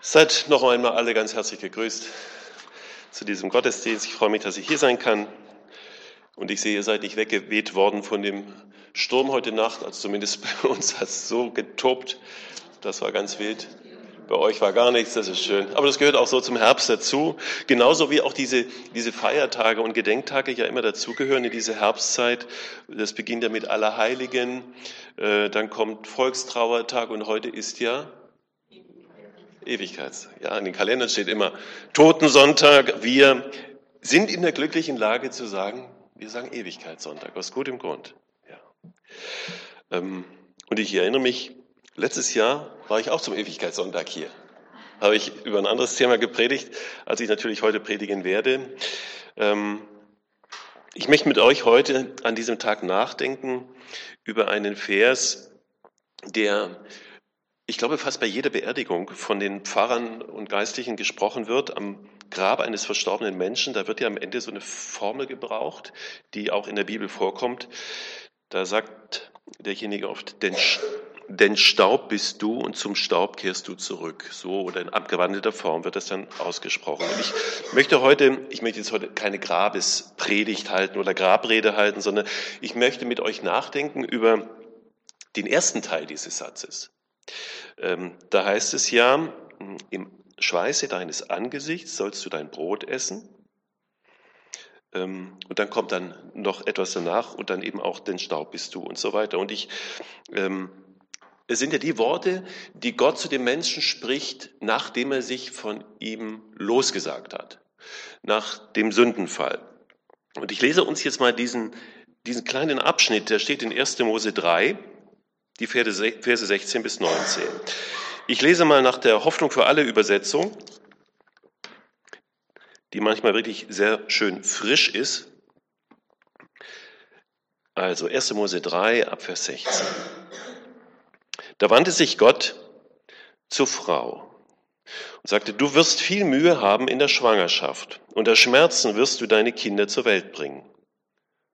Seid noch einmal alle ganz herzlich gegrüßt zu diesem Gottesdienst. Ich freue mich, dass ich hier sein kann. Und ich sehe, ihr seid nicht weggeweht worden von dem Sturm heute Nacht. Also zumindest bei uns hat es so getobt. Das war ganz wild. Bei euch war gar nichts, das ist schön. Aber das gehört auch so zum Herbst dazu. Genauso wie auch diese, diese Feiertage und Gedenktage ja immer dazugehören in diese Herbstzeit. Das beginnt ja mit Allerheiligen. Äh, dann kommt Volkstrauertag und heute ist ja Ewigkeits. Ja, in den Kalendern steht immer Totensonntag. Wir sind in der glücklichen Lage zu sagen, wir sagen Ewigkeitssonntag aus gutem Grund. Ja. Ähm, und ich erinnere mich, letztes Jahr war ich auch zum Ewigkeitssonntag hier. Habe ich über ein anderes Thema gepredigt, als ich natürlich heute predigen werde. Ähm, ich möchte mit euch heute an diesem Tag nachdenken über einen Vers, der ich glaube, fast bei jeder Beerdigung von den Pfarrern und Geistlichen gesprochen wird, am Grab eines verstorbenen Menschen, da wird ja am Ende so eine Formel gebraucht, die auch in der Bibel vorkommt. Da sagt derjenige oft, denn, denn Staub bist du und zum Staub kehrst du zurück. So oder in abgewandelter Form wird das dann ausgesprochen. Und ich möchte heute, ich möchte jetzt heute keine Grabespredigt halten oder Grabrede halten, sondern ich möchte mit euch nachdenken über den ersten Teil dieses Satzes. Ähm, da heißt es ja, im Schweiße deines Angesichts sollst du dein Brot essen. Ähm, und dann kommt dann noch etwas danach und dann eben auch den Staub bist du und so weiter. Und ich, ähm, es sind ja die Worte, die Gott zu dem Menschen spricht, nachdem er sich von ihm losgesagt hat, nach dem Sündenfall. Und ich lese uns jetzt mal diesen, diesen kleinen Abschnitt, der steht in 1. Mose 3, die Verse 16 bis 19. Ich lese mal nach der Hoffnung für alle Übersetzung, die manchmal wirklich sehr schön frisch ist. Also 1. Mose 3 ab Vers 16. Da wandte sich Gott zur Frau und sagte, du wirst viel Mühe haben in der Schwangerschaft, unter Schmerzen wirst du deine Kinder zur Welt bringen.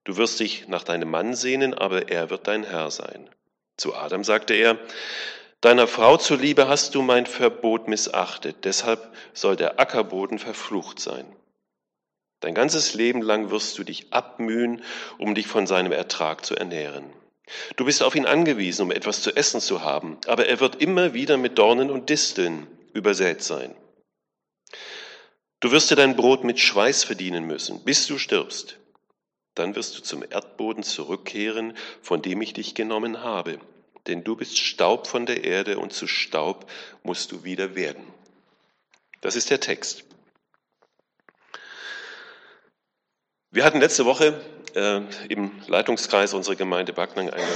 Du wirst dich nach deinem Mann sehnen, aber er wird dein Herr sein. Zu Adam sagte er, Deiner Frau zuliebe hast du mein Verbot missachtet, deshalb soll der Ackerboden verflucht sein. Dein ganzes Leben lang wirst du dich abmühen, um dich von seinem Ertrag zu ernähren. Du bist auf ihn angewiesen, um etwas zu essen zu haben, aber er wird immer wieder mit Dornen und Disteln übersät sein. Du wirst dir dein Brot mit Schweiß verdienen müssen, bis du stirbst. Dann wirst du zum Erdboden zurückkehren, von dem ich dich genommen habe. Denn du bist Staub von der Erde und zu Staub musst du wieder werden. Das ist der Text. Wir hatten letzte Woche äh, im Leitungskreis unserer Gemeinde Backnang eine,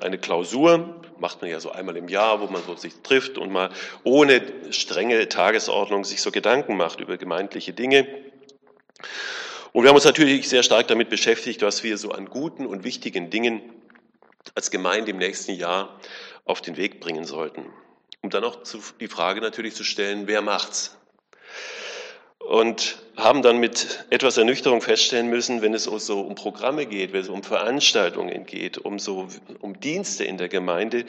eine Klausur, macht man ja so einmal im Jahr, wo man so sich trifft und mal ohne strenge Tagesordnung sich so Gedanken macht über gemeindliche Dinge. Und wir haben uns natürlich sehr stark damit beschäftigt, was wir so an guten und wichtigen Dingen als Gemeinde im nächsten Jahr auf den Weg bringen sollten. Um dann auch die Frage natürlich zu stellen, wer macht's? Und haben dann mit etwas Ernüchterung feststellen müssen, wenn es so um Programme geht, wenn es um Veranstaltungen geht, um so, um Dienste in der Gemeinde,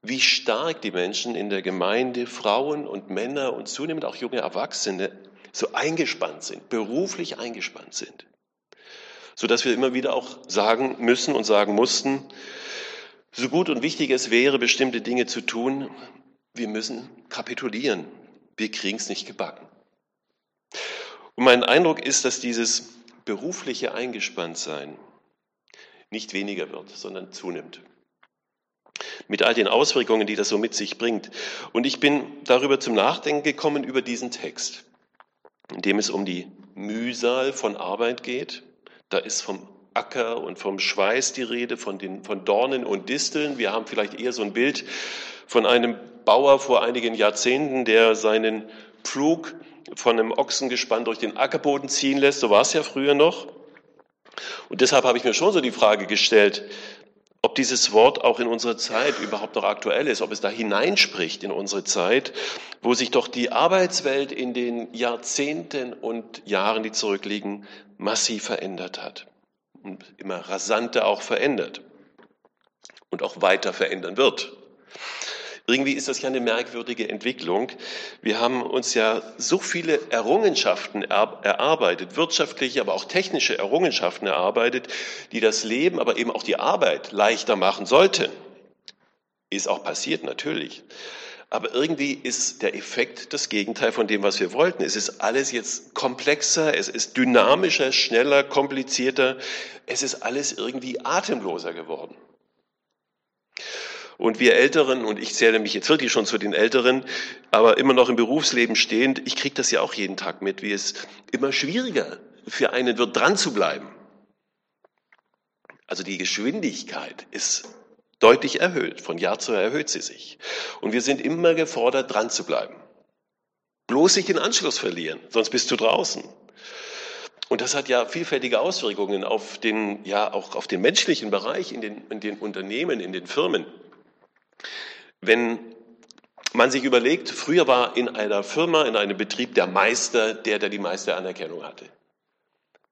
wie stark die Menschen in der Gemeinde, Frauen und Männer und zunehmend auch junge Erwachsene so eingespannt sind, beruflich eingespannt sind. So dass wir immer wieder auch sagen müssen und sagen mussten, so gut und wichtig es wäre, bestimmte Dinge zu tun, wir müssen kapitulieren. Wir kriegen es nicht gebacken. Und mein Eindruck ist, dass dieses berufliche Eingespanntsein nicht weniger wird, sondern zunimmt. Mit all den Auswirkungen, die das so mit sich bringt. Und ich bin darüber zum Nachdenken gekommen über diesen Text in dem es um die Mühsal von Arbeit geht. Da ist vom Acker und vom Schweiß die Rede, von, den, von Dornen und Disteln. Wir haben vielleicht eher so ein Bild von einem Bauer vor einigen Jahrzehnten, der seinen Pflug von einem Ochsengespann durch den Ackerboden ziehen lässt. So war es ja früher noch. Und deshalb habe ich mir schon so die Frage gestellt, ob dieses Wort auch in unserer Zeit überhaupt noch aktuell ist, ob es da hineinspricht in unsere Zeit, wo sich doch die Arbeitswelt in den Jahrzehnten und Jahren, die zurückliegen, massiv verändert hat und immer rasanter auch verändert und auch weiter verändern wird. Irgendwie ist das ja eine merkwürdige Entwicklung. Wir haben uns ja so viele Errungenschaften erarbeitet, wirtschaftliche, aber auch technische Errungenschaften erarbeitet, die das Leben, aber eben auch die Arbeit leichter machen sollten. Ist auch passiert, natürlich. Aber irgendwie ist der Effekt das Gegenteil von dem, was wir wollten. Es ist alles jetzt komplexer, es ist dynamischer, schneller, komplizierter. Es ist alles irgendwie atemloser geworden. Und wir Älteren, und ich zähle mich jetzt wirklich schon zu den Älteren, aber immer noch im Berufsleben stehend, ich kriege das ja auch jeden Tag mit, wie es immer schwieriger für einen wird, dran zu bleiben. Also die Geschwindigkeit ist deutlich erhöht. Von Jahr zu Jahr erhöht sie sich. Und wir sind immer gefordert, dran zu bleiben. Bloß nicht den Anschluss verlieren, sonst bist du draußen. Und das hat ja vielfältige Auswirkungen auf den, ja, auch auf den menschlichen Bereich in den, in den Unternehmen, in den Firmen. Wenn man sich überlegt, früher war in einer Firma, in einem Betrieb der Meister der, der die meiste Anerkennung hatte.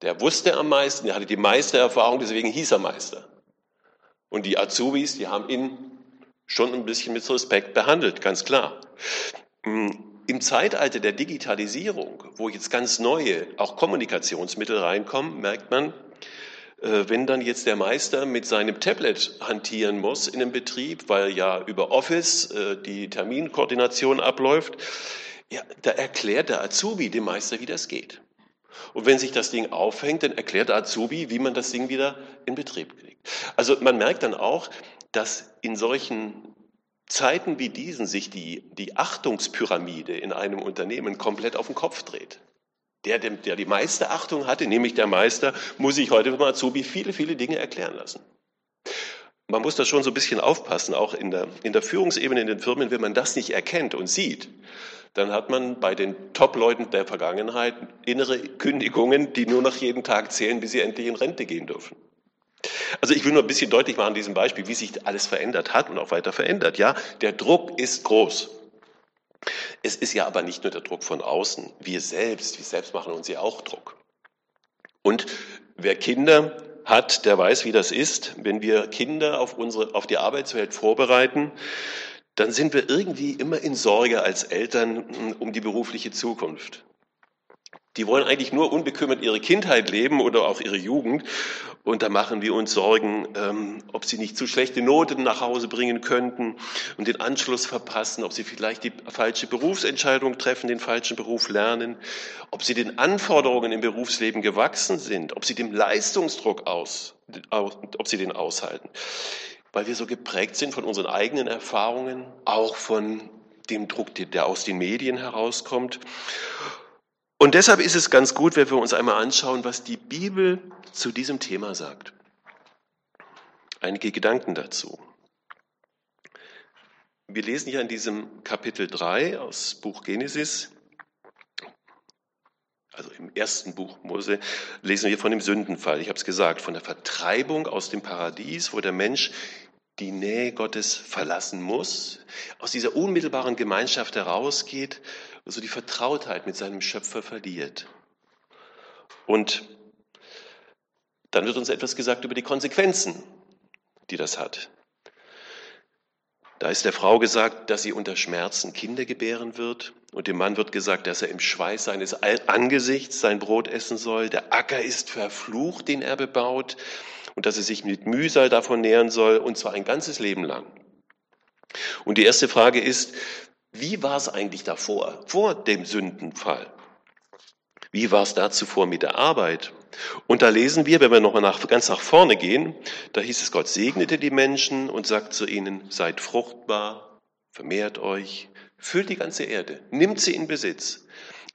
Der wusste am meisten, der hatte die meiste Erfahrung, deswegen hieß er Meister. Und die Azubis, die haben ihn schon ein bisschen mit Respekt behandelt, ganz klar. Hm, Im Zeitalter der Digitalisierung, wo jetzt ganz neue, auch Kommunikationsmittel reinkommen, merkt man, wenn dann jetzt der Meister mit seinem Tablet hantieren muss in einem Betrieb, weil ja über Office äh, die Terminkoordination abläuft, ja, da erklärt der Azubi dem Meister, wie das geht. Und wenn sich das Ding aufhängt, dann erklärt der Azubi, wie man das Ding wieder in Betrieb kriegt. Also man merkt dann auch, dass in solchen Zeiten wie diesen sich die, die Achtungspyramide in einem Unternehmen komplett auf den Kopf dreht. Der, der die meiste Achtung hatte, nämlich der Meister, muss sich heute vom Azubi viele, viele Dinge erklären lassen. Man muss da schon so ein bisschen aufpassen, auch in der, in der Führungsebene in den Firmen, wenn man das nicht erkennt und sieht, dann hat man bei den Top-Leuten der Vergangenheit innere Kündigungen, die nur noch jeden Tag zählen, bis sie endlich in Rente gehen dürfen. Also ich will nur ein bisschen deutlich machen an diesem Beispiel, wie sich alles verändert hat und auch weiter verändert. Ja, der Druck ist groß. Es ist ja aber nicht nur der Druck von außen. Wir selbst, wir selbst machen uns ja auch Druck. Und wer Kinder hat, der weiß, wie das ist. Wenn wir Kinder auf, unsere, auf die Arbeitswelt vorbereiten, dann sind wir irgendwie immer in Sorge als Eltern hm, um die berufliche Zukunft. Die wollen eigentlich nur unbekümmert ihre Kindheit leben oder auch ihre Jugend. Und da machen wir uns Sorgen, ähm, ob sie nicht zu schlechte Noten nach Hause bringen könnten und den Anschluss verpassen, ob sie vielleicht die falsche Berufsentscheidung treffen, den falschen Beruf lernen, ob sie den Anforderungen im Berufsleben gewachsen sind, ob sie dem Leistungsdruck aus, ob sie den aushalten weil wir so geprägt sind von unseren eigenen Erfahrungen, auch von dem Druck, der aus den Medien herauskommt. Und deshalb ist es ganz gut, wenn wir uns einmal anschauen, was die Bibel zu diesem Thema sagt. Einige Gedanken dazu. Wir lesen hier in diesem Kapitel 3 aus Buch Genesis, also im ersten Buch Mose, lesen wir von dem Sündenfall. Ich habe es gesagt, von der Vertreibung aus dem Paradies, wo der Mensch die Nähe Gottes verlassen muss, aus dieser unmittelbaren Gemeinschaft herausgeht, also die Vertrautheit mit seinem Schöpfer verliert. Und dann wird uns etwas gesagt über die Konsequenzen, die das hat. Da ist der Frau gesagt, dass sie unter Schmerzen Kinder gebären wird. Und dem Mann wird gesagt, dass er im Schweiß seines Angesichts sein Brot essen soll. Der Acker ist verflucht, den er bebaut und dass er sich mit Mühsal davon nähern soll, und zwar ein ganzes Leben lang. Und die erste Frage ist, wie war es eigentlich davor, vor dem Sündenfall? Wie war es da zuvor mit der Arbeit? Und da lesen wir, wenn wir nochmal nach, ganz nach vorne gehen, da hieß es, Gott segnete die Menschen und sagt zu ihnen, seid fruchtbar, vermehrt euch, füllt die ganze Erde, nimmt sie in Besitz.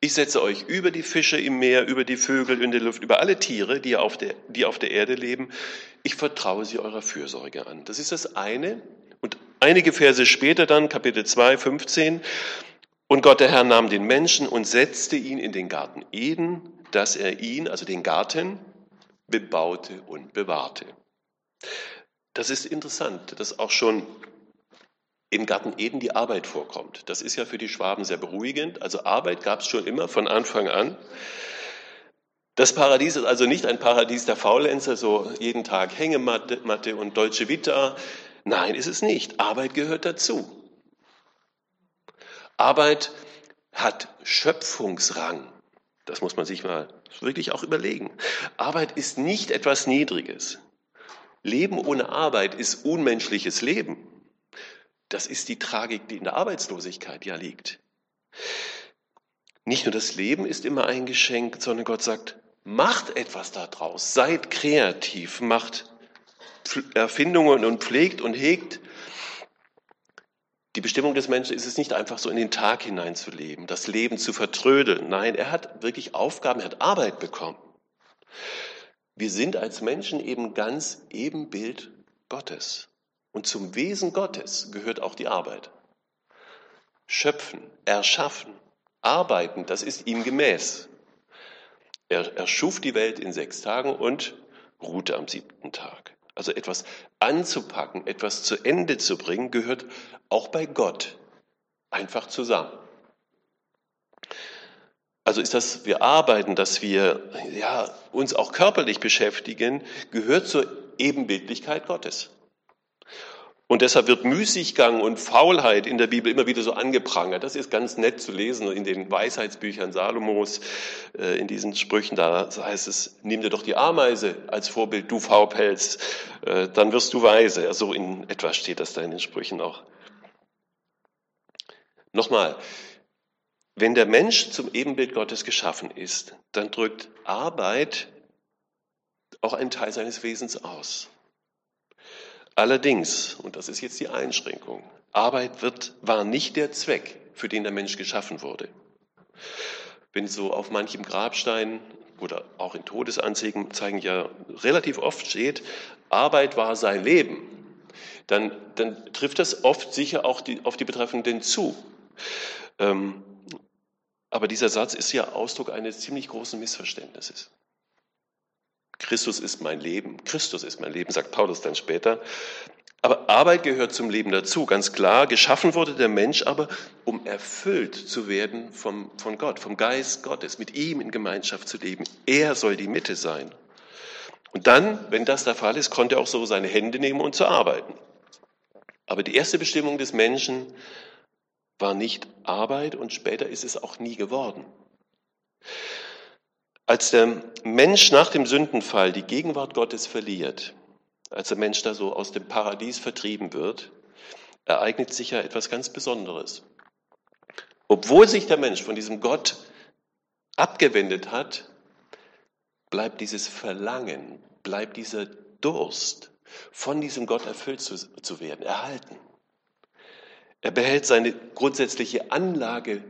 Ich setze euch über die Fische im Meer, über die Vögel in der Luft, über alle Tiere, die auf der, die auf der Erde leben. Ich vertraue sie eurer Fürsorge an. Das ist das eine. Einige Verse später dann, Kapitel 2, 15. Und Gott der Herr nahm den Menschen und setzte ihn in den Garten Eden, dass er ihn, also den Garten, bebaute und bewahrte. Das ist interessant, dass auch schon im Garten Eden die Arbeit vorkommt. Das ist ja für die Schwaben sehr beruhigend. Also Arbeit gab es schon immer von Anfang an. Das Paradies ist also nicht ein Paradies der Faulenzer, so jeden Tag Hängematte und Dolce Vita. Nein, ist es nicht. Arbeit gehört dazu. Arbeit hat Schöpfungsrang. Das muss man sich mal wirklich auch überlegen. Arbeit ist nicht etwas Niedriges. Leben ohne Arbeit ist unmenschliches Leben. Das ist die Tragik, die in der Arbeitslosigkeit ja liegt. Nicht nur das Leben ist immer ein Geschenk, sondern Gott sagt, macht etwas daraus, seid kreativ, macht Erfindungen und pflegt und hegt. Die Bestimmung des Menschen ist es nicht einfach so in den Tag hineinzuleben, das Leben zu vertrödeln. Nein, er hat wirklich Aufgaben, er hat Arbeit bekommen. Wir sind als Menschen eben ganz Ebenbild Gottes. Und zum Wesen Gottes gehört auch die Arbeit. Schöpfen, erschaffen, arbeiten, das ist ihm gemäß. Er erschuf die Welt in sechs Tagen und ruhte am siebten Tag. Also etwas anzupacken, etwas zu Ende zu bringen, gehört auch bei Gott einfach zusammen. Also ist das, wir arbeiten, dass wir ja, uns auch körperlich beschäftigen, gehört zur Ebenbildlichkeit Gottes. Und deshalb wird Müßiggang und Faulheit in der Bibel immer wieder so angeprangert. Das ist ganz nett zu lesen in den Weisheitsbüchern Salomos, äh, in diesen Sprüchen. Da heißt es, nimm dir doch die Ameise als Vorbild, du Faulpelz, äh, dann wirst du weise. So in etwa steht das da in den Sprüchen auch. Nochmal, wenn der Mensch zum Ebenbild Gottes geschaffen ist, dann drückt Arbeit auch einen Teil seines Wesens aus. Allerdings, und das ist jetzt die Einschränkung, Arbeit wird, war nicht der Zweck, für den der Mensch geschaffen wurde. Wenn so auf manchem Grabstein oder auch in Todesanzeigen zeigen ja relativ oft steht, Arbeit war sein Leben, dann, dann trifft das oft sicher auch die, auf die Betreffenden zu. Ähm, aber dieser Satz ist ja Ausdruck eines ziemlich großen Missverständnisses. Christus ist mein Leben, Christus ist mein Leben, sagt Paulus dann später. Aber Arbeit gehört zum Leben dazu, ganz klar. Geschaffen wurde der Mensch aber, um erfüllt zu werden vom, von Gott, vom Geist Gottes, mit ihm in Gemeinschaft zu leben. Er soll die Mitte sein. Und dann, wenn das der Fall ist, konnte er auch so seine Hände nehmen und zu arbeiten. Aber die erste Bestimmung des Menschen war nicht Arbeit und später ist es auch nie geworden. Als der Mensch nach dem Sündenfall die Gegenwart Gottes verliert, als der Mensch da so aus dem Paradies vertrieben wird, ereignet sich ja etwas ganz Besonderes. Obwohl sich der Mensch von diesem Gott abgewendet hat, bleibt dieses Verlangen, bleibt dieser Durst, von diesem Gott erfüllt zu, zu werden, erhalten. Er behält seine grundsätzliche Anlage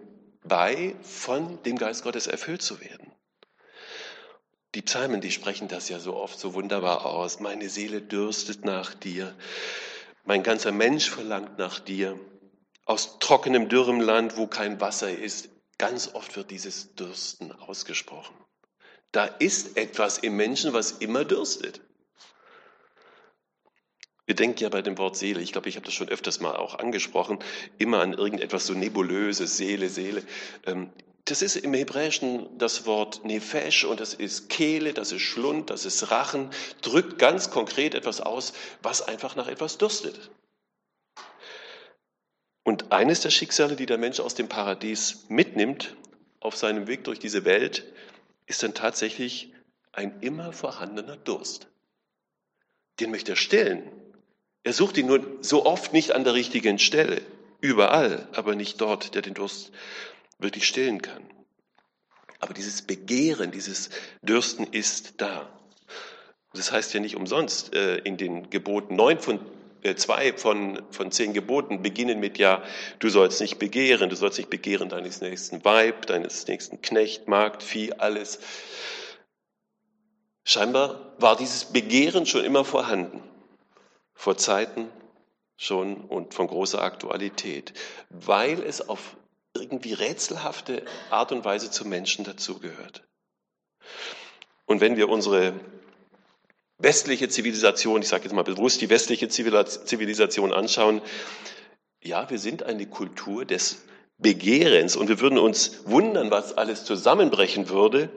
bei, von dem Geist Gottes erfüllt zu werden. Die Psalmen, die sprechen das ja so oft so wunderbar aus. Meine Seele dürstet nach dir. Mein ganzer Mensch verlangt nach dir. Aus trockenem, dürrem Land, wo kein Wasser ist, ganz oft wird dieses Dürsten ausgesprochen. Da ist etwas im Menschen, was immer dürstet. Wir denken ja bei dem Wort Seele, ich glaube, ich habe das schon öfters mal auch angesprochen, immer an irgendetwas so nebulöses, Seele, Seele. Das ist im Hebräischen das Wort Nefesh und das ist Kehle, das ist Schlund, das ist Rachen, drückt ganz konkret etwas aus, was einfach nach etwas dürstet. Und eines der Schicksale, die der Mensch aus dem Paradies mitnimmt auf seinem Weg durch diese Welt, ist dann tatsächlich ein immer vorhandener Durst. Den möchte er stillen. Er sucht ihn nur so oft nicht an der richtigen Stelle, überall, aber nicht dort, der den Durst wirklich stillen kann. Aber dieses Begehren, dieses Dürsten ist da. Das heißt ja nicht umsonst äh, in den Geboten, neun von äh, zwei von, von zehn Geboten beginnen mit ja, du sollst nicht begehren, du sollst nicht begehren deines nächsten Weib, deines nächsten Knecht, Magd, Vieh, alles. Scheinbar war dieses Begehren schon immer vorhanden, vor Zeiten schon und von großer Aktualität, weil es auf irgendwie rätselhafte Art und Weise zum Menschen dazugehört. Und wenn wir unsere westliche Zivilisation, ich sage jetzt mal bewusst die westliche Zivilisation anschauen, ja, wir sind eine Kultur des Begehrens und wir würden uns wundern, was alles zusammenbrechen würde,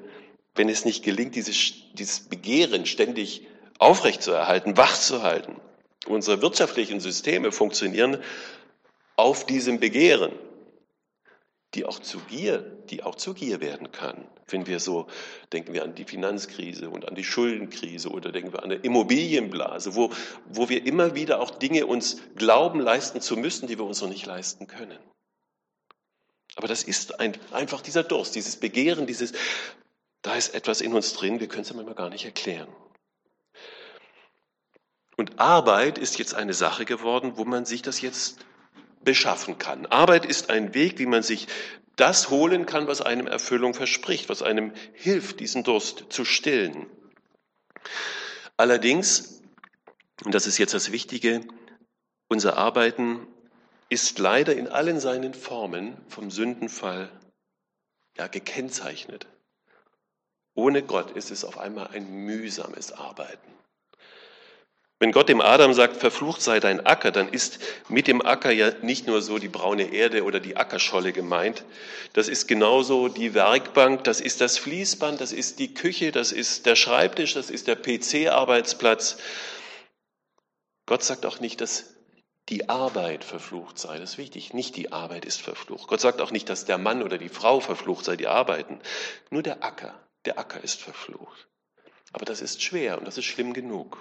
wenn es nicht gelingt, dieses, dieses Begehren ständig aufrechtzuerhalten, wachzuhalten. Unsere wirtschaftlichen Systeme funktionieren auf diesem Begehren. Die auch zu Gier, die auch zu Gier werden kann. Wenn wir so, denken wir an die Finanzkrise und an die Schuldenkrise oder denken wir an eine Immobilienblase, wo, wo wir immer wieder auch Dinge uns glauben, leisten zu müssen, die wir uns noch nicht leisten können. Aber das ist ein, einfach dieser Durst, dieses Begehren, dieses, da ist etwas in uns drin, wir können es manchmal gar nicht erklären. Und Arbeit ist jetzt eine Sache geworden, wo man sich das jetzt beschaffen kann. Arbeit ist ein Weg, wie man sich das holen kann, was einem Erfüllung verspricht, was einem hilft, diesen Durst zu stillen. Allerdings, und das ist jetzt das Wichtige, unser Arbeiten ist leider in allen seinen Formen vom Sündenfall ja, gekennzeichnet. Ohne Gott ist es auf einmal ein mühsames Arbeiten. Wenn Gott dem Adam sagt, verflucht sei dein Acker, dann ist mit dem Acker ja nicht nur so die braune Erde oder die Ackerscholle gemeint. Das ist genauso die Werkbank, das ist das Fließband, das ist die Küche, das ist der Schreibtisch, das ist der PC-Arbeitsplatz. Gott sagt auch nicht, dass die Arbeit verflucht sei. Das ist wichtig. Nicht die Arbeit ist verflucht. Gott sagt auch nicht, dass der Mann oder die Frau verflucht sei, die arbeiten. Nur der Acker. Der Acker ist verflucht. Aber das ist schwer und das ist schlimm genug.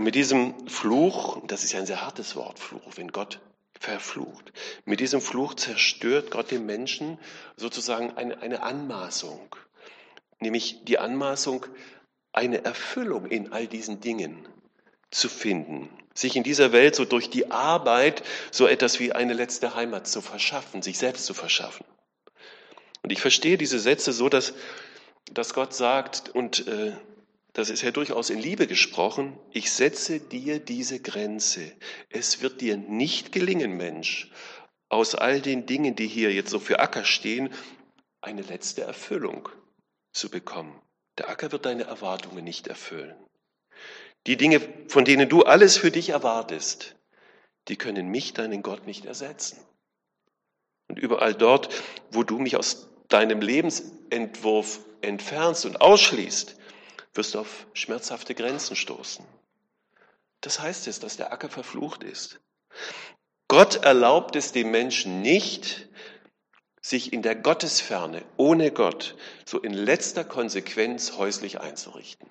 Und mit diesem Fluch, das ist ja ein sehr hartes Wort, Fluch, wenn Gott verflucht, mit diesem Fluch zerstört Gott dem Menschen sozusagen eine, eine Anmaßung, nämlich die Anmaßung, eine Erfüllung in all diesen Dingen zu finden, sich in dieser Welt so durch die Arbeit so etwas wie eine letzte Heimat zu verschaffen, sich selbst zu verschaffen. Und ich verstehe diese Sätze so, dass, dass Gott sagt, und äh, das ist ja durchaus in Liebe gesprochen, ich setze dir diese Grenze. Es wird dir nicht gelingen, Mensch, aus all den Dingen, die hier jetzt so für Acker stehen, eine letzte Erfüllung zu bekommen. Der Acker wird deine Erwartungen nicht erfüllen. Die Dinge, von denen du alles für dich erwartest, die können mich, deinen Gott, nicht ersetzen. Und überall dort, wo du mich aus deinem Lebensentwurf entfernst und ausschließt, wirst du auf schmerzhafte Grenzen stoßen. Das heißt es, dass der Acker verflucht ist. Gott erlaubt es dem Menschen nicht, sich in der Gottesferne, ohne Gott, so in letzter Konsequenz häuslich einzurichten.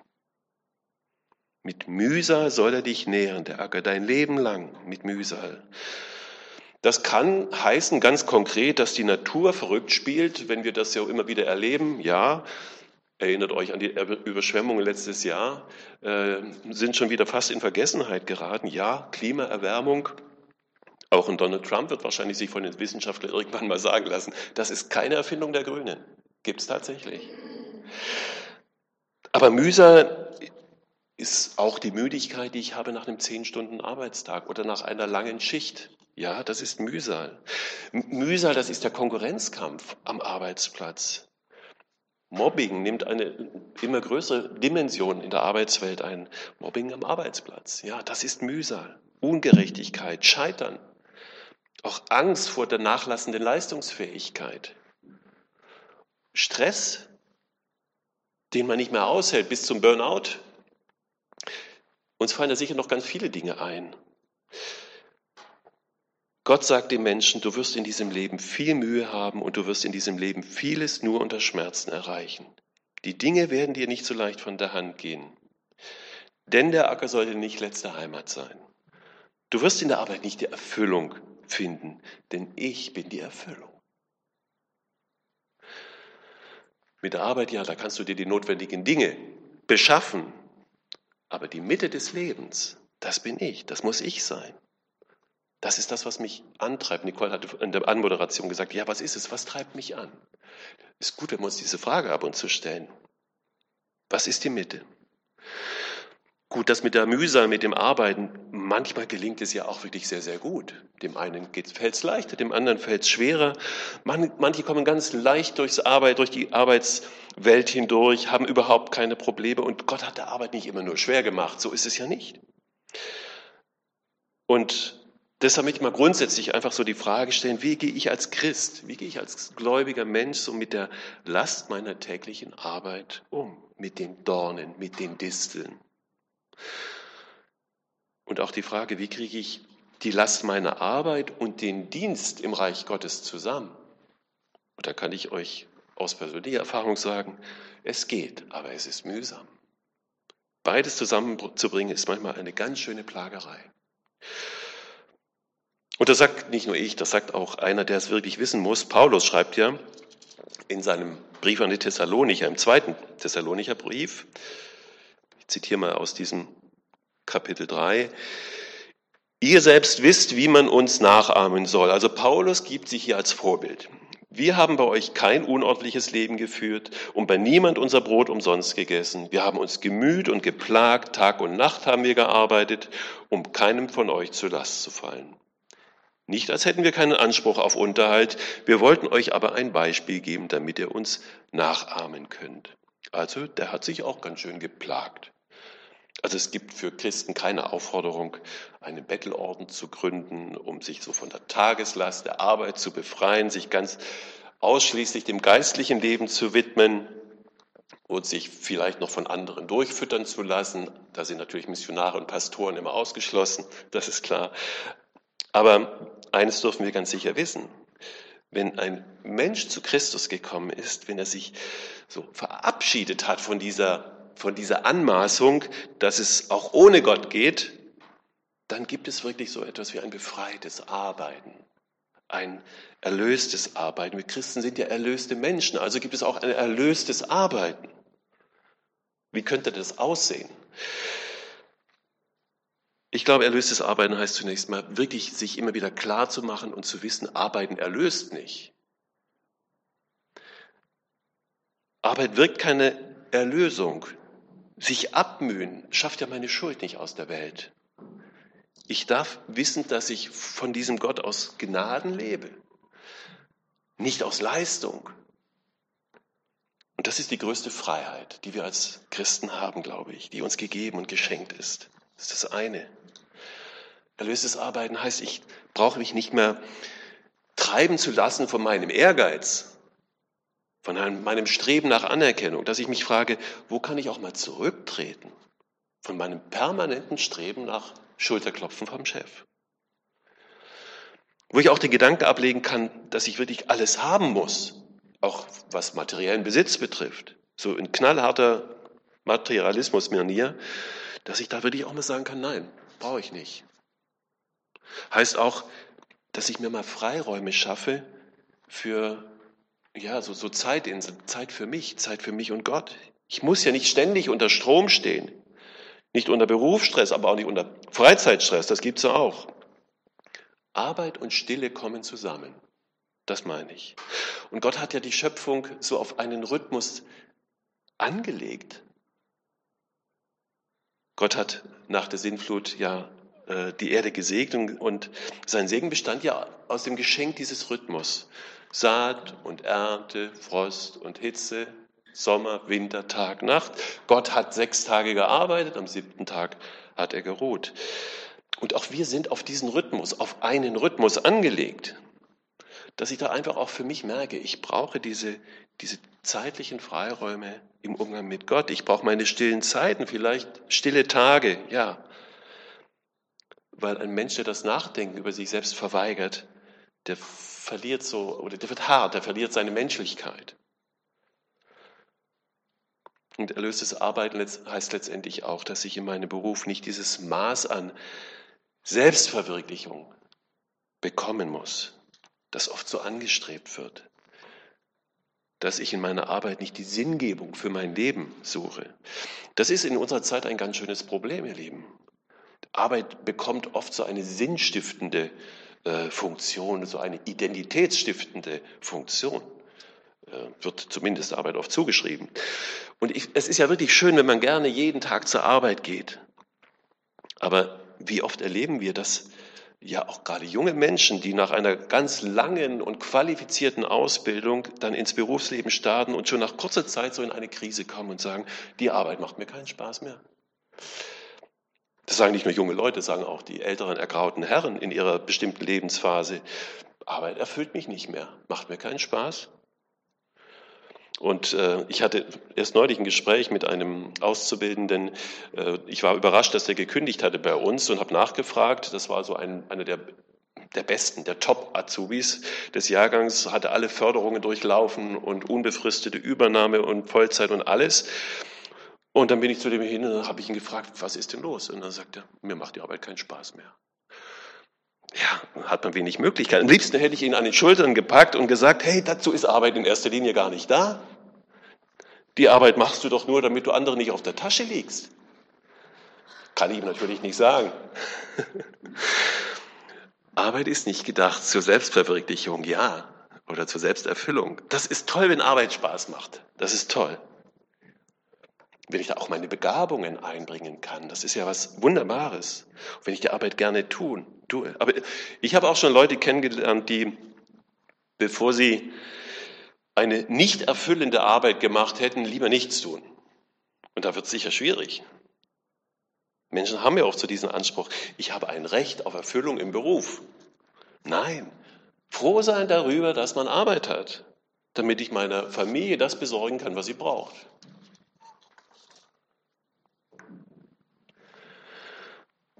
Mit Mühsal soll er dich nähern, der Acker, dein Leben lang mit Mühsal. Das kann heißen ganz konkret, dass die Natur verrückt spielt, wenn wir das ja immer wieder erleben. Ja, erinnert euch an die Überschwemmungen letztes Jahr, äh, sind schon wieder fast in Vergessenheit geraten. Ja, Klimaerwärmung, auch ein Donald Trump wird wahrscheinlich sich von den Wissenschaftlern irgendwann mal sagen lassen, das ist keine Erfindung der Grünen. Gibt es tatsächlich. Aber Mühsal ist auch die Müdigkeit, die ich habe nach einem zehn Stunden Arbeitstag oder nach einer langen Schicht. Ja, das ist Mühsal. Mühsal, das ist der Konkurrenzkampf am Arbeitsplatz. Mobbing nimmt eine immer größere Dimension in der Arbeitswelt ein. Mobbing am Arbeitsplatz. Ja, das ist Mühsal, Ungerechtigkeit, Scheitern. Auch Angst vor der nachlassenden Leistungsfähigkeit. Stress, den man nicht mehr aushält bis zum Burnout. Uns fallen da sicher noch ganz viele Dinge ein. Gott sagt dem Menschen, du wirst in diesem Leben viel Mühe haben und du wirst in diesem Leben vieles nur unter Schmerzen erreichen. Die Dinge werden dir nicht so leicht von der Hand gehen. Denn der Acker sollte nicht letzte Heimat sein. Du wirst in der Arbeit nicht die Erfüllung finden, denn ich bin die Erfüllung. Mit der Arbeit, ja, da kannst du dir die notwendigen Dinge beschaffen. Aber die Mitte des Lebens, das bin ich, das muss ich sein. Das ist das, was mich antreibt. Nicole hatte in der Anmoderation gesagt, ja, was ist es? Was treibt mich an? Ist gut, wenn wir uns diese Frage ab und zu stellen. Was ist die Mitte? Gut, das mit der Mühsal, mit dem Arbeiten, manchmal gelingt es ja auch wirklich sehr, sehr gut. Dem einen fällt es leichter, dem anderen fällt es schwerer. manche kommen ganz leicht durchs Arbeit, durch die Arbeitswelt hindurch, haben überhaupt keine Probleme und Gott hat der Arbeit nicht immer nur schwer gemacht. So ist es ja nicht. Und Deshalb möchte ich mal grundsätzlich einfach so die Frage stellen, wie gehe ich als Christ, wie gehe ich als gläubiger Mensch so mit der Last meiner täglichen Arbeit um, mit den Dornen, mit den Disteln. Und auch die Frage, wie kriege ich die Last meiner Arbeit und den Dienst im Reich Gottes zusammen? Und da kann ich euch aus persönlicher Erfahrung sagen, es geht, aber es ist mühsam. Beides zusammenzubringen ist manchmal eine ganz schöne Plagerei. Und das sagt nicht nur ich, das sagt auch einer, der es wirklich wissen muss. Paulus schreibt ja in seinem Brief an die Thessalonicher, im zweiten Thessalonicher Brief, ich zitiere mal aus diesem Kapitel 3, Ihr selbst wisst, wie man uns nachahmen soll. Also Paulus gibt sich hier als Vorbild. Wir haben bei euch kein unordentliches Leben geführt und bei niemand unser Brot umsonst gegessen. Wir haben uns gemüht und geplagt, Tag und Nacht haben wir gearbeitet, um keinem von euch zur Last zu fallen. Nicht als hätten wir keinen Anspruch auf Unterhalt, wir wollten euch aber ein Beispiel geben, damit ihr uns nachahmen könnt. Also der hat sich auch ganz schön geplagt. Also es gibt für Christen keine Aufforderung, einen Bettelorden zu gründen, um sich so von der Tageslast der Arbeit zu befreien, sich ganz ausschließlich dem geistlichen Leben zu widmen und sich vielleicht noch von anderen durchfüttern zu lassen. Da sind natürlich Missionare und Pastoren immer ausgeschlossen, das ist klar. Aber eines dürfen wir ganz sicher wissen. Wenn ein Mensch zu Christus gekommen ist, wenn er sich so verabschiedet hat von dieser von dieser Anmaßung, dass es auch ohne Gott geht, dann gibt es wirklich so etwas wie ein befreites Arbeiten, ein erlöstes Arbeiten. Wir Christen sind ja erlöste Menschen, also gibt es auch ein erlöstes Arbeiten. Wie könnte das aussehen? Ich glaube, erlöstes Arbeiten heißt zunächst mal wirklich sich immer wieder klar zu machen und zu wissen, Arbeiten erlöst nicht. Arbeit wirkt keine Erlösung sich abmühen, schafft ja meine Schuld nicht aus der Welt. Ich darf wissen, dass ich von diesem Gott aus Gnaden lebe, nicht aus Leistung. Und das ist die größte Freiheit, die wir als Christen haben, glaube ich, die uns gegeben und geschenkt ist. Das ist das eine. Erlöstes Arbeiten heißt, ich brauche mich nicht mehr treiben zu lassen von meinem Ehrgeiz, von meinem Streben nach Anerkennung, dass ich mich frage, wo kann ich auch mal zurücktreten von meinem permanenten Streben nach Schulterklopfen vom Chef. Wo ich auch den Gedanken ablegen kann, dass ich wirklich alles haben muss, auch was materiellen Besitz betrifft, so in knallharter Materialismus-Manier, dass ich da wirklich auch mal sagen kann, nein, brauche ich nicht. Heißt auch, dass ich mir mal Freiräume schaffe für ja, so, so Zeitinseln, Zeit für mich, Zeit für mich und Gott. Ich muss ja nicht ständig unter Strom stehen. Nicht unter Berufsstress, aber auch nicht unter Freizeitstress, das gibt's ja auch. Arbeit und Stille kommen zusammen. Das meine ich. Und Gott hat ja die Schöpfung so auf einen Rhythmus angelegt. Gott hat nach der Sinnflut ja äh, die Erde gesegnet und sein Segen bestand ja aus dem Geschenk dieses Rhythmus. Saat und Ernte, Frost und Hitze, Sommer, Winter, Tag, Nacht. Gott hat sechs Tage gearbeitet, am siebten Tag hat er geruht. Und auch wir sind auf diesen Rhythmus, auf einen Rhythmus angelegt, dass ich da einfach auch für mich merke, ich brauche diese, diese zeitlichen Freiräume im Umgang mit Gott. Ich brauche meine stillen Zeiten, vielleicht stille Tage, ja. Weil ein Mensch, der das Nachdenken über sich selbst verweigert, der verliert so, oder der wird hart, der verliert seine Menschlichkeit. Und erlöstes Arbeiten heißt letztendlich auch, dass ich in meinem Beruf nicht dieses Maß an Selbstverwirklichung bekommen muss, das oft so angestrebt wird. Dass ich in meiner Arbeit nicht die Sinngebung für mein Leben suche. Das ist in unserer Zeit ein ganz schönes Problem, ihr Lieben. Arbeit bekommt oft so eine sinnstiftende äh, Funktion, so eine identitätsstiftende Funktion. Äh, wird zumindest Arbeit oft zugeschrieben. Und ich, es ist ja wirklich schön, wenn man gerne jeden Tag zur Arbeit geht. Aber wie oft erleben wir, dass ja auch gerade junge Menschen, die nach einer ganz langen und qualifizierten Ausbildung dann ins Berufsleben starten und schon nach kurzer Zeit so in eine Krise kommen und sagen, die Arbeit macht mir keinen Spaß mehr. Das sagen nicht nur junge Leute, das sagen auch die älteren ergrauten Herren in ihrer bestimmten Lebensphase. Arbeit erfüllt mich nicht mehr, macht mir keinen Spaß. Und äh, ich hatte erst neulich ein Gespräch mit einem Auszubildenden. Äh, ich war überrascht, dass er gekündigt hatte bei uns und habe nachgefragt. Das war so ein, einer der der Besten, der Top-Azubis des Jahrgangs, hatte alle Förderungen durchlaufen und unbefristete Übernahme und Vollzeit und alles. Und dann bin ich zu dem hin und habe ich ihn gefragt, was ist denn los? Und dann sagte er, mir macht die Arbeit keinen Spaß mehr. Ja, hat man wenig Möglichkeiten. Am liebsten hätte ich ihn an den Schultern gepackt und gesagt, hey, dazu ist Arbeit in erster Linie gar nicht da. Die Arbeit machst du doch nur, damit du andere nicht auf der Tasche liegst. Kann ich ihm natürlich nicht sagen. Arbeit ist nicht gedacht zur Selbstverwirklichung, ja, oder zur Selbsterfüllung. Das ist toll, wenn Arbeit Spaß macht. Das ist toll. Wenn ich da auch meine Begabungen einbringen kann, das ist ja was Wunderbares. Wenn ich die Arbeit gerne tun, tue. Aber ich habe auch schon Leute kennengelernt, die, bevor sie eine nicht erfüllende Arbeit gemacht hätten, lieber nichts tun. Und da wird es sicher schwierig. Menschen haben ja auch zu diesem Anspruch, ich habe ein Recht auf Erfüllung im Beruf. Nein, froh sein darüber, dass man Arbeit hat, damit ich meiner Familie das besorgen kann, was sie braucht.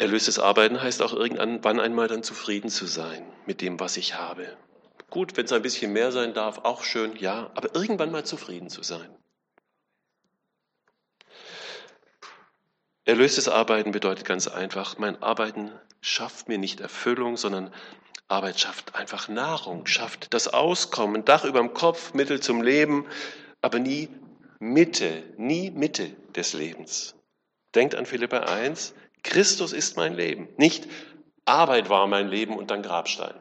Erlöstes Arbeiten heißt auch irgendwann einmal dann zufrieden zu sein mit dem, was ich habe. Gut, wenn es ein bisschen mehr sein darf, auch schön, ja, aber irgendwann mal zufrieden zu sein. Erlöstes Arbeiten bedeutet ganz einfach, mein Arbeiten schafft mir nicht Erfüllung, sondern Arbeit schafft einfach Nahrung, schafft das Auskommen, Dach über dem Kopf, Mittel zum Leben, aber nie Mitte, nie Mitte des Lebens. Denkt an Philippa 1, Christus ist mein Leben, nicht Arbeit war mein Leben und dann Grabstein.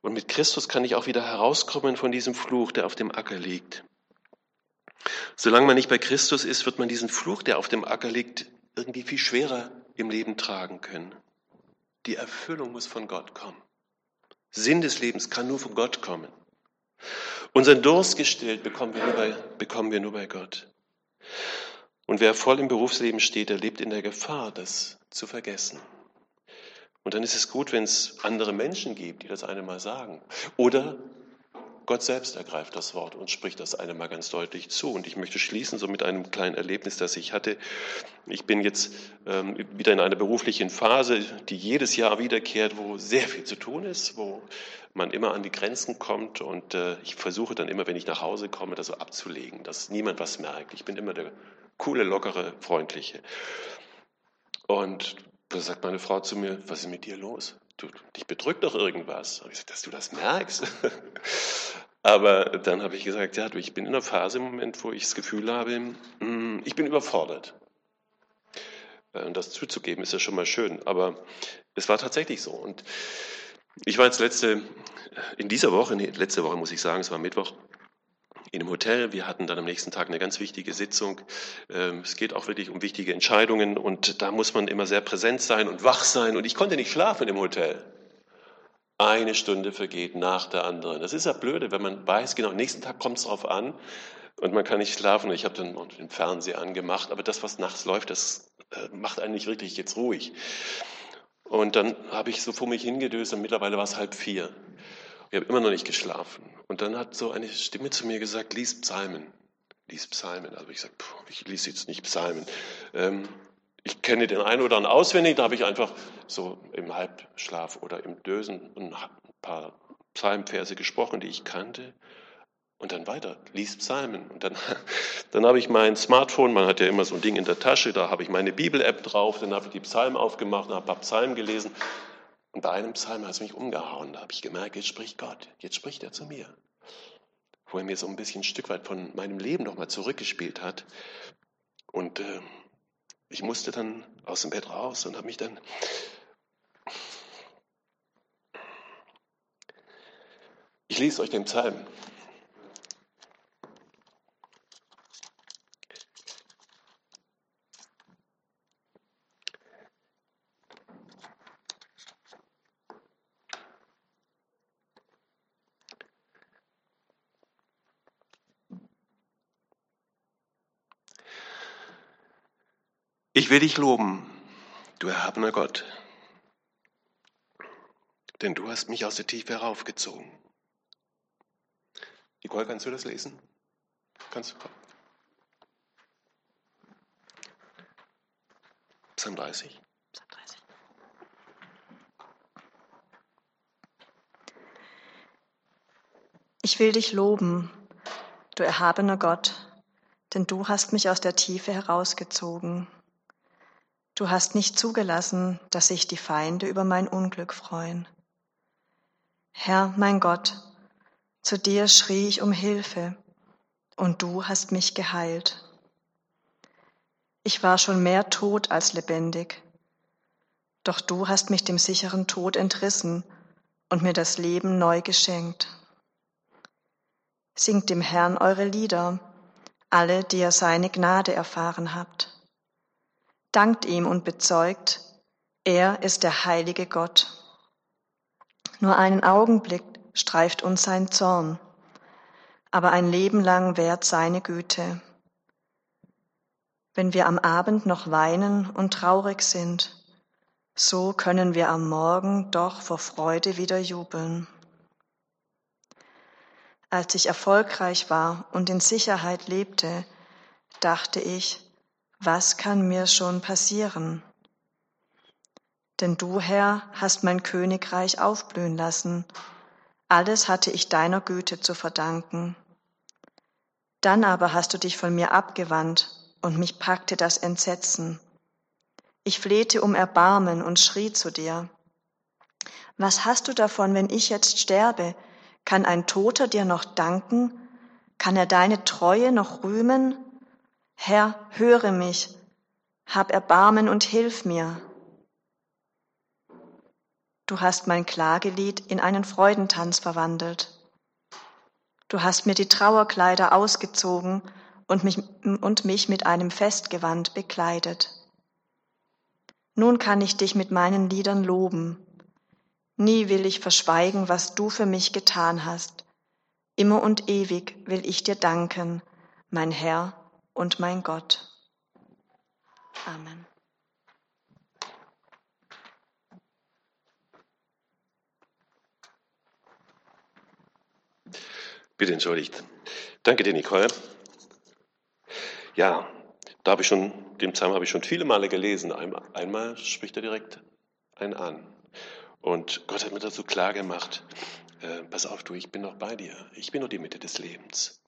Und mit Christus kann ich auch wieder herauskommen von diesem Fluch, der auf dem Acker liegt. Solange man nicht bei Christus ist, wird man diesen Fluch, der auf dem Acker liegt, irgendwie viel schwerer im Leben tragen können. Die Erfüllung muss von Gott kommen. Sinn des Lebens kann nur von Gott kommen. Unseren Durst gestillt bekommen wir nur bei, bekommen wir nur bei Gott. Und wer voll im Berufsleben steht, der lebt in der Gefahr, das zu vergessen. Und dann ist es gut, wenn es andere Menschen gibt, die das eine mal sagen. Oder Gott selbst ergreift das Wort und spricht das einem mal ganz deutlich zu. Und ich möchte schließen so mit einem kleinen Erlebnis, das ich hatte. Ich bin jetzt ähm, wieder in einer beruflichen Phase, die jedes Jahr wiederkehrt, wo sehr viel zu tun ist, wo man immer an die Grenzen kommt. Und äh, ich versuche dann immer, wenn ich nach Hause komme, das so abzulegen, dass niemand was merkt. Ich bin immer der coole, lockere, freundliche. Und da sagt meine Frau zu mir, was ist mit dir los? du, dich bedrückt doch irgendwas. Und ich gesagt, dass du das merkst. Aber dann habe ich gesagt, ja, du, ich bin in einer Phase im Moment, wo ich das Gefühl habe, hm, ich bin überfordert. Äh, und das zuzugeben ist ja schon mal schön. Aber es war tatsächlich so. Und ich war jetzt letzte, in dieser Woche, nee, letzte Woche muss ich sagen, es war Mittwoch, in einem Hotel. Wir hatten dann am nächsten Tag eine ganz wichtige Sitzung. Ähm, es geht auch wirklich um wichtige Entscheidungen und da muss man immer sehr präsent sein und wach sein. Und ich konnte nicht schlafen im Hotel. Eine Stunde vergeht nach der anderen. Das ist ja blöde, wenn man weiß, genau, am nächsten Tag kommt es darauf an und man kann nicht schlafen. Ich habe dann den Fernseher angemacht, aber das, was nachts läuft, das äh, macht einen nicht wirklich jetzt ruhig. Und dann habe ich so vor mich hingedöst und mittlerweile war es halb vier. Ich habe immer noch nicht geschlafen. Und dann hat so eine Stimme zu mir gesagt, lies Psalmen. Lies Psalmen. Also ich sage, ich lese jetzt nicht Psalmen. Ähm, ich kenne den einen oder anderen auswendig, da habe ich einfach so im Halbschlaf oder im Dösen ein paar Psalmverse gesprochen, die ich kannte. Und dann weiter, lies Psalmen. Und dann, dann habe ich mein Smartphone, man hat ja immer so ein Ding in der Tasche, da habe ich meine Bibel-App drauf, dann habe ich die Psalmen aufgemacht, habe ein paar Psalmen gelesen. Und bei einem Psalm hat es mich umgehauen. Da habe ich gemerkt, jetzt spricht Gott, jetzt spricht er zu mir. Wo er mir so ein bisschen ein Stück weit von meinem Leben nochmal zurückgespielt hat. Und äh, ich musste dann aus dem Bett raus und habe mich dann Ich lese euch den Psalm. Ich will dich loben, du erhabener Gott, denn du hast mich aus der Tiefe heraufgezogen. Nicole, kannst du das lesen? Kannst du? Psalm 30. Psalm 30. Ich will dich loben, du erhabener Gott, denn du hast mich aus der Tiefe herausgezogen. Du hast nicht zugelassen, dass sich die Feinde über mein Unglück freuen. Herr, mein Gott, zu dir schrie ich um Hilfe, und du hast mich geheilt. Ich war schon mehr tot als lebendig, doch du hast mich dem sicheren Tod entrissen und mir das Leben neu geschenkt. Singt dem Herrn eure Lieder, alle, die ihr seine Gnade erfahren habt. Dankt ihm und bezeugt, er ist der heilige Gott. Nur einen Augenblick streift uns sein Zorn, aber ein Leben lang währt seine Güte. Wenn wir am Abend noch weinen und traurig sind, so können wir am Morgen doch vor Freude wieder jubeln. Als ich erfolgreich war und in Sicherheit lebte, dachte ich, was kann mir schon passieren? Denn du, Herr, hast mein Königreich aufblühen lassen. Alles hatte ich deiner Güte zu verdanken. Dann aber hast du dich von mir abgewandt und mich packte das Entsetzen. Ich flehte um Erbarmen und schrie zu dir. Was hast du davon, wenn ich jetzt sterbe? Kann ein Toter dir noch danken? Kann er deine Treue noch rühmen? Herr, höre mich, hab Erbarmen und hilf mir. Du hast mein Klagelied in einen Freudentanz verwandelt. Du hast mir die Trauerkleider ausgezogen und mich, und mich mit einem Festgewand bekleidet. Nun kann ich dich mit meinen Liedern loben, Nie will ich verschweigen, was du für mich getan hast. Immer und ewig will ich dir danken, mein Herr und mein Gott. Amen. Bitte entschuldigt. Danke dir, Nicole. Ja, da habe ich schon, den Psalm habe ich schon viele Male gelesen. Einmal, einmal spricht er direkt einen an. Und Gott hat mir dazu klar gemacht, äh, pass auf, du, ich bin noch bei dir. Ich bin noch die Mitte des Lebens.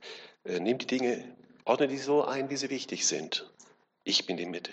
Äh, nimm die Dinge, ordne die so ein, wie sie wichtig sind. Ich bin die Mitte.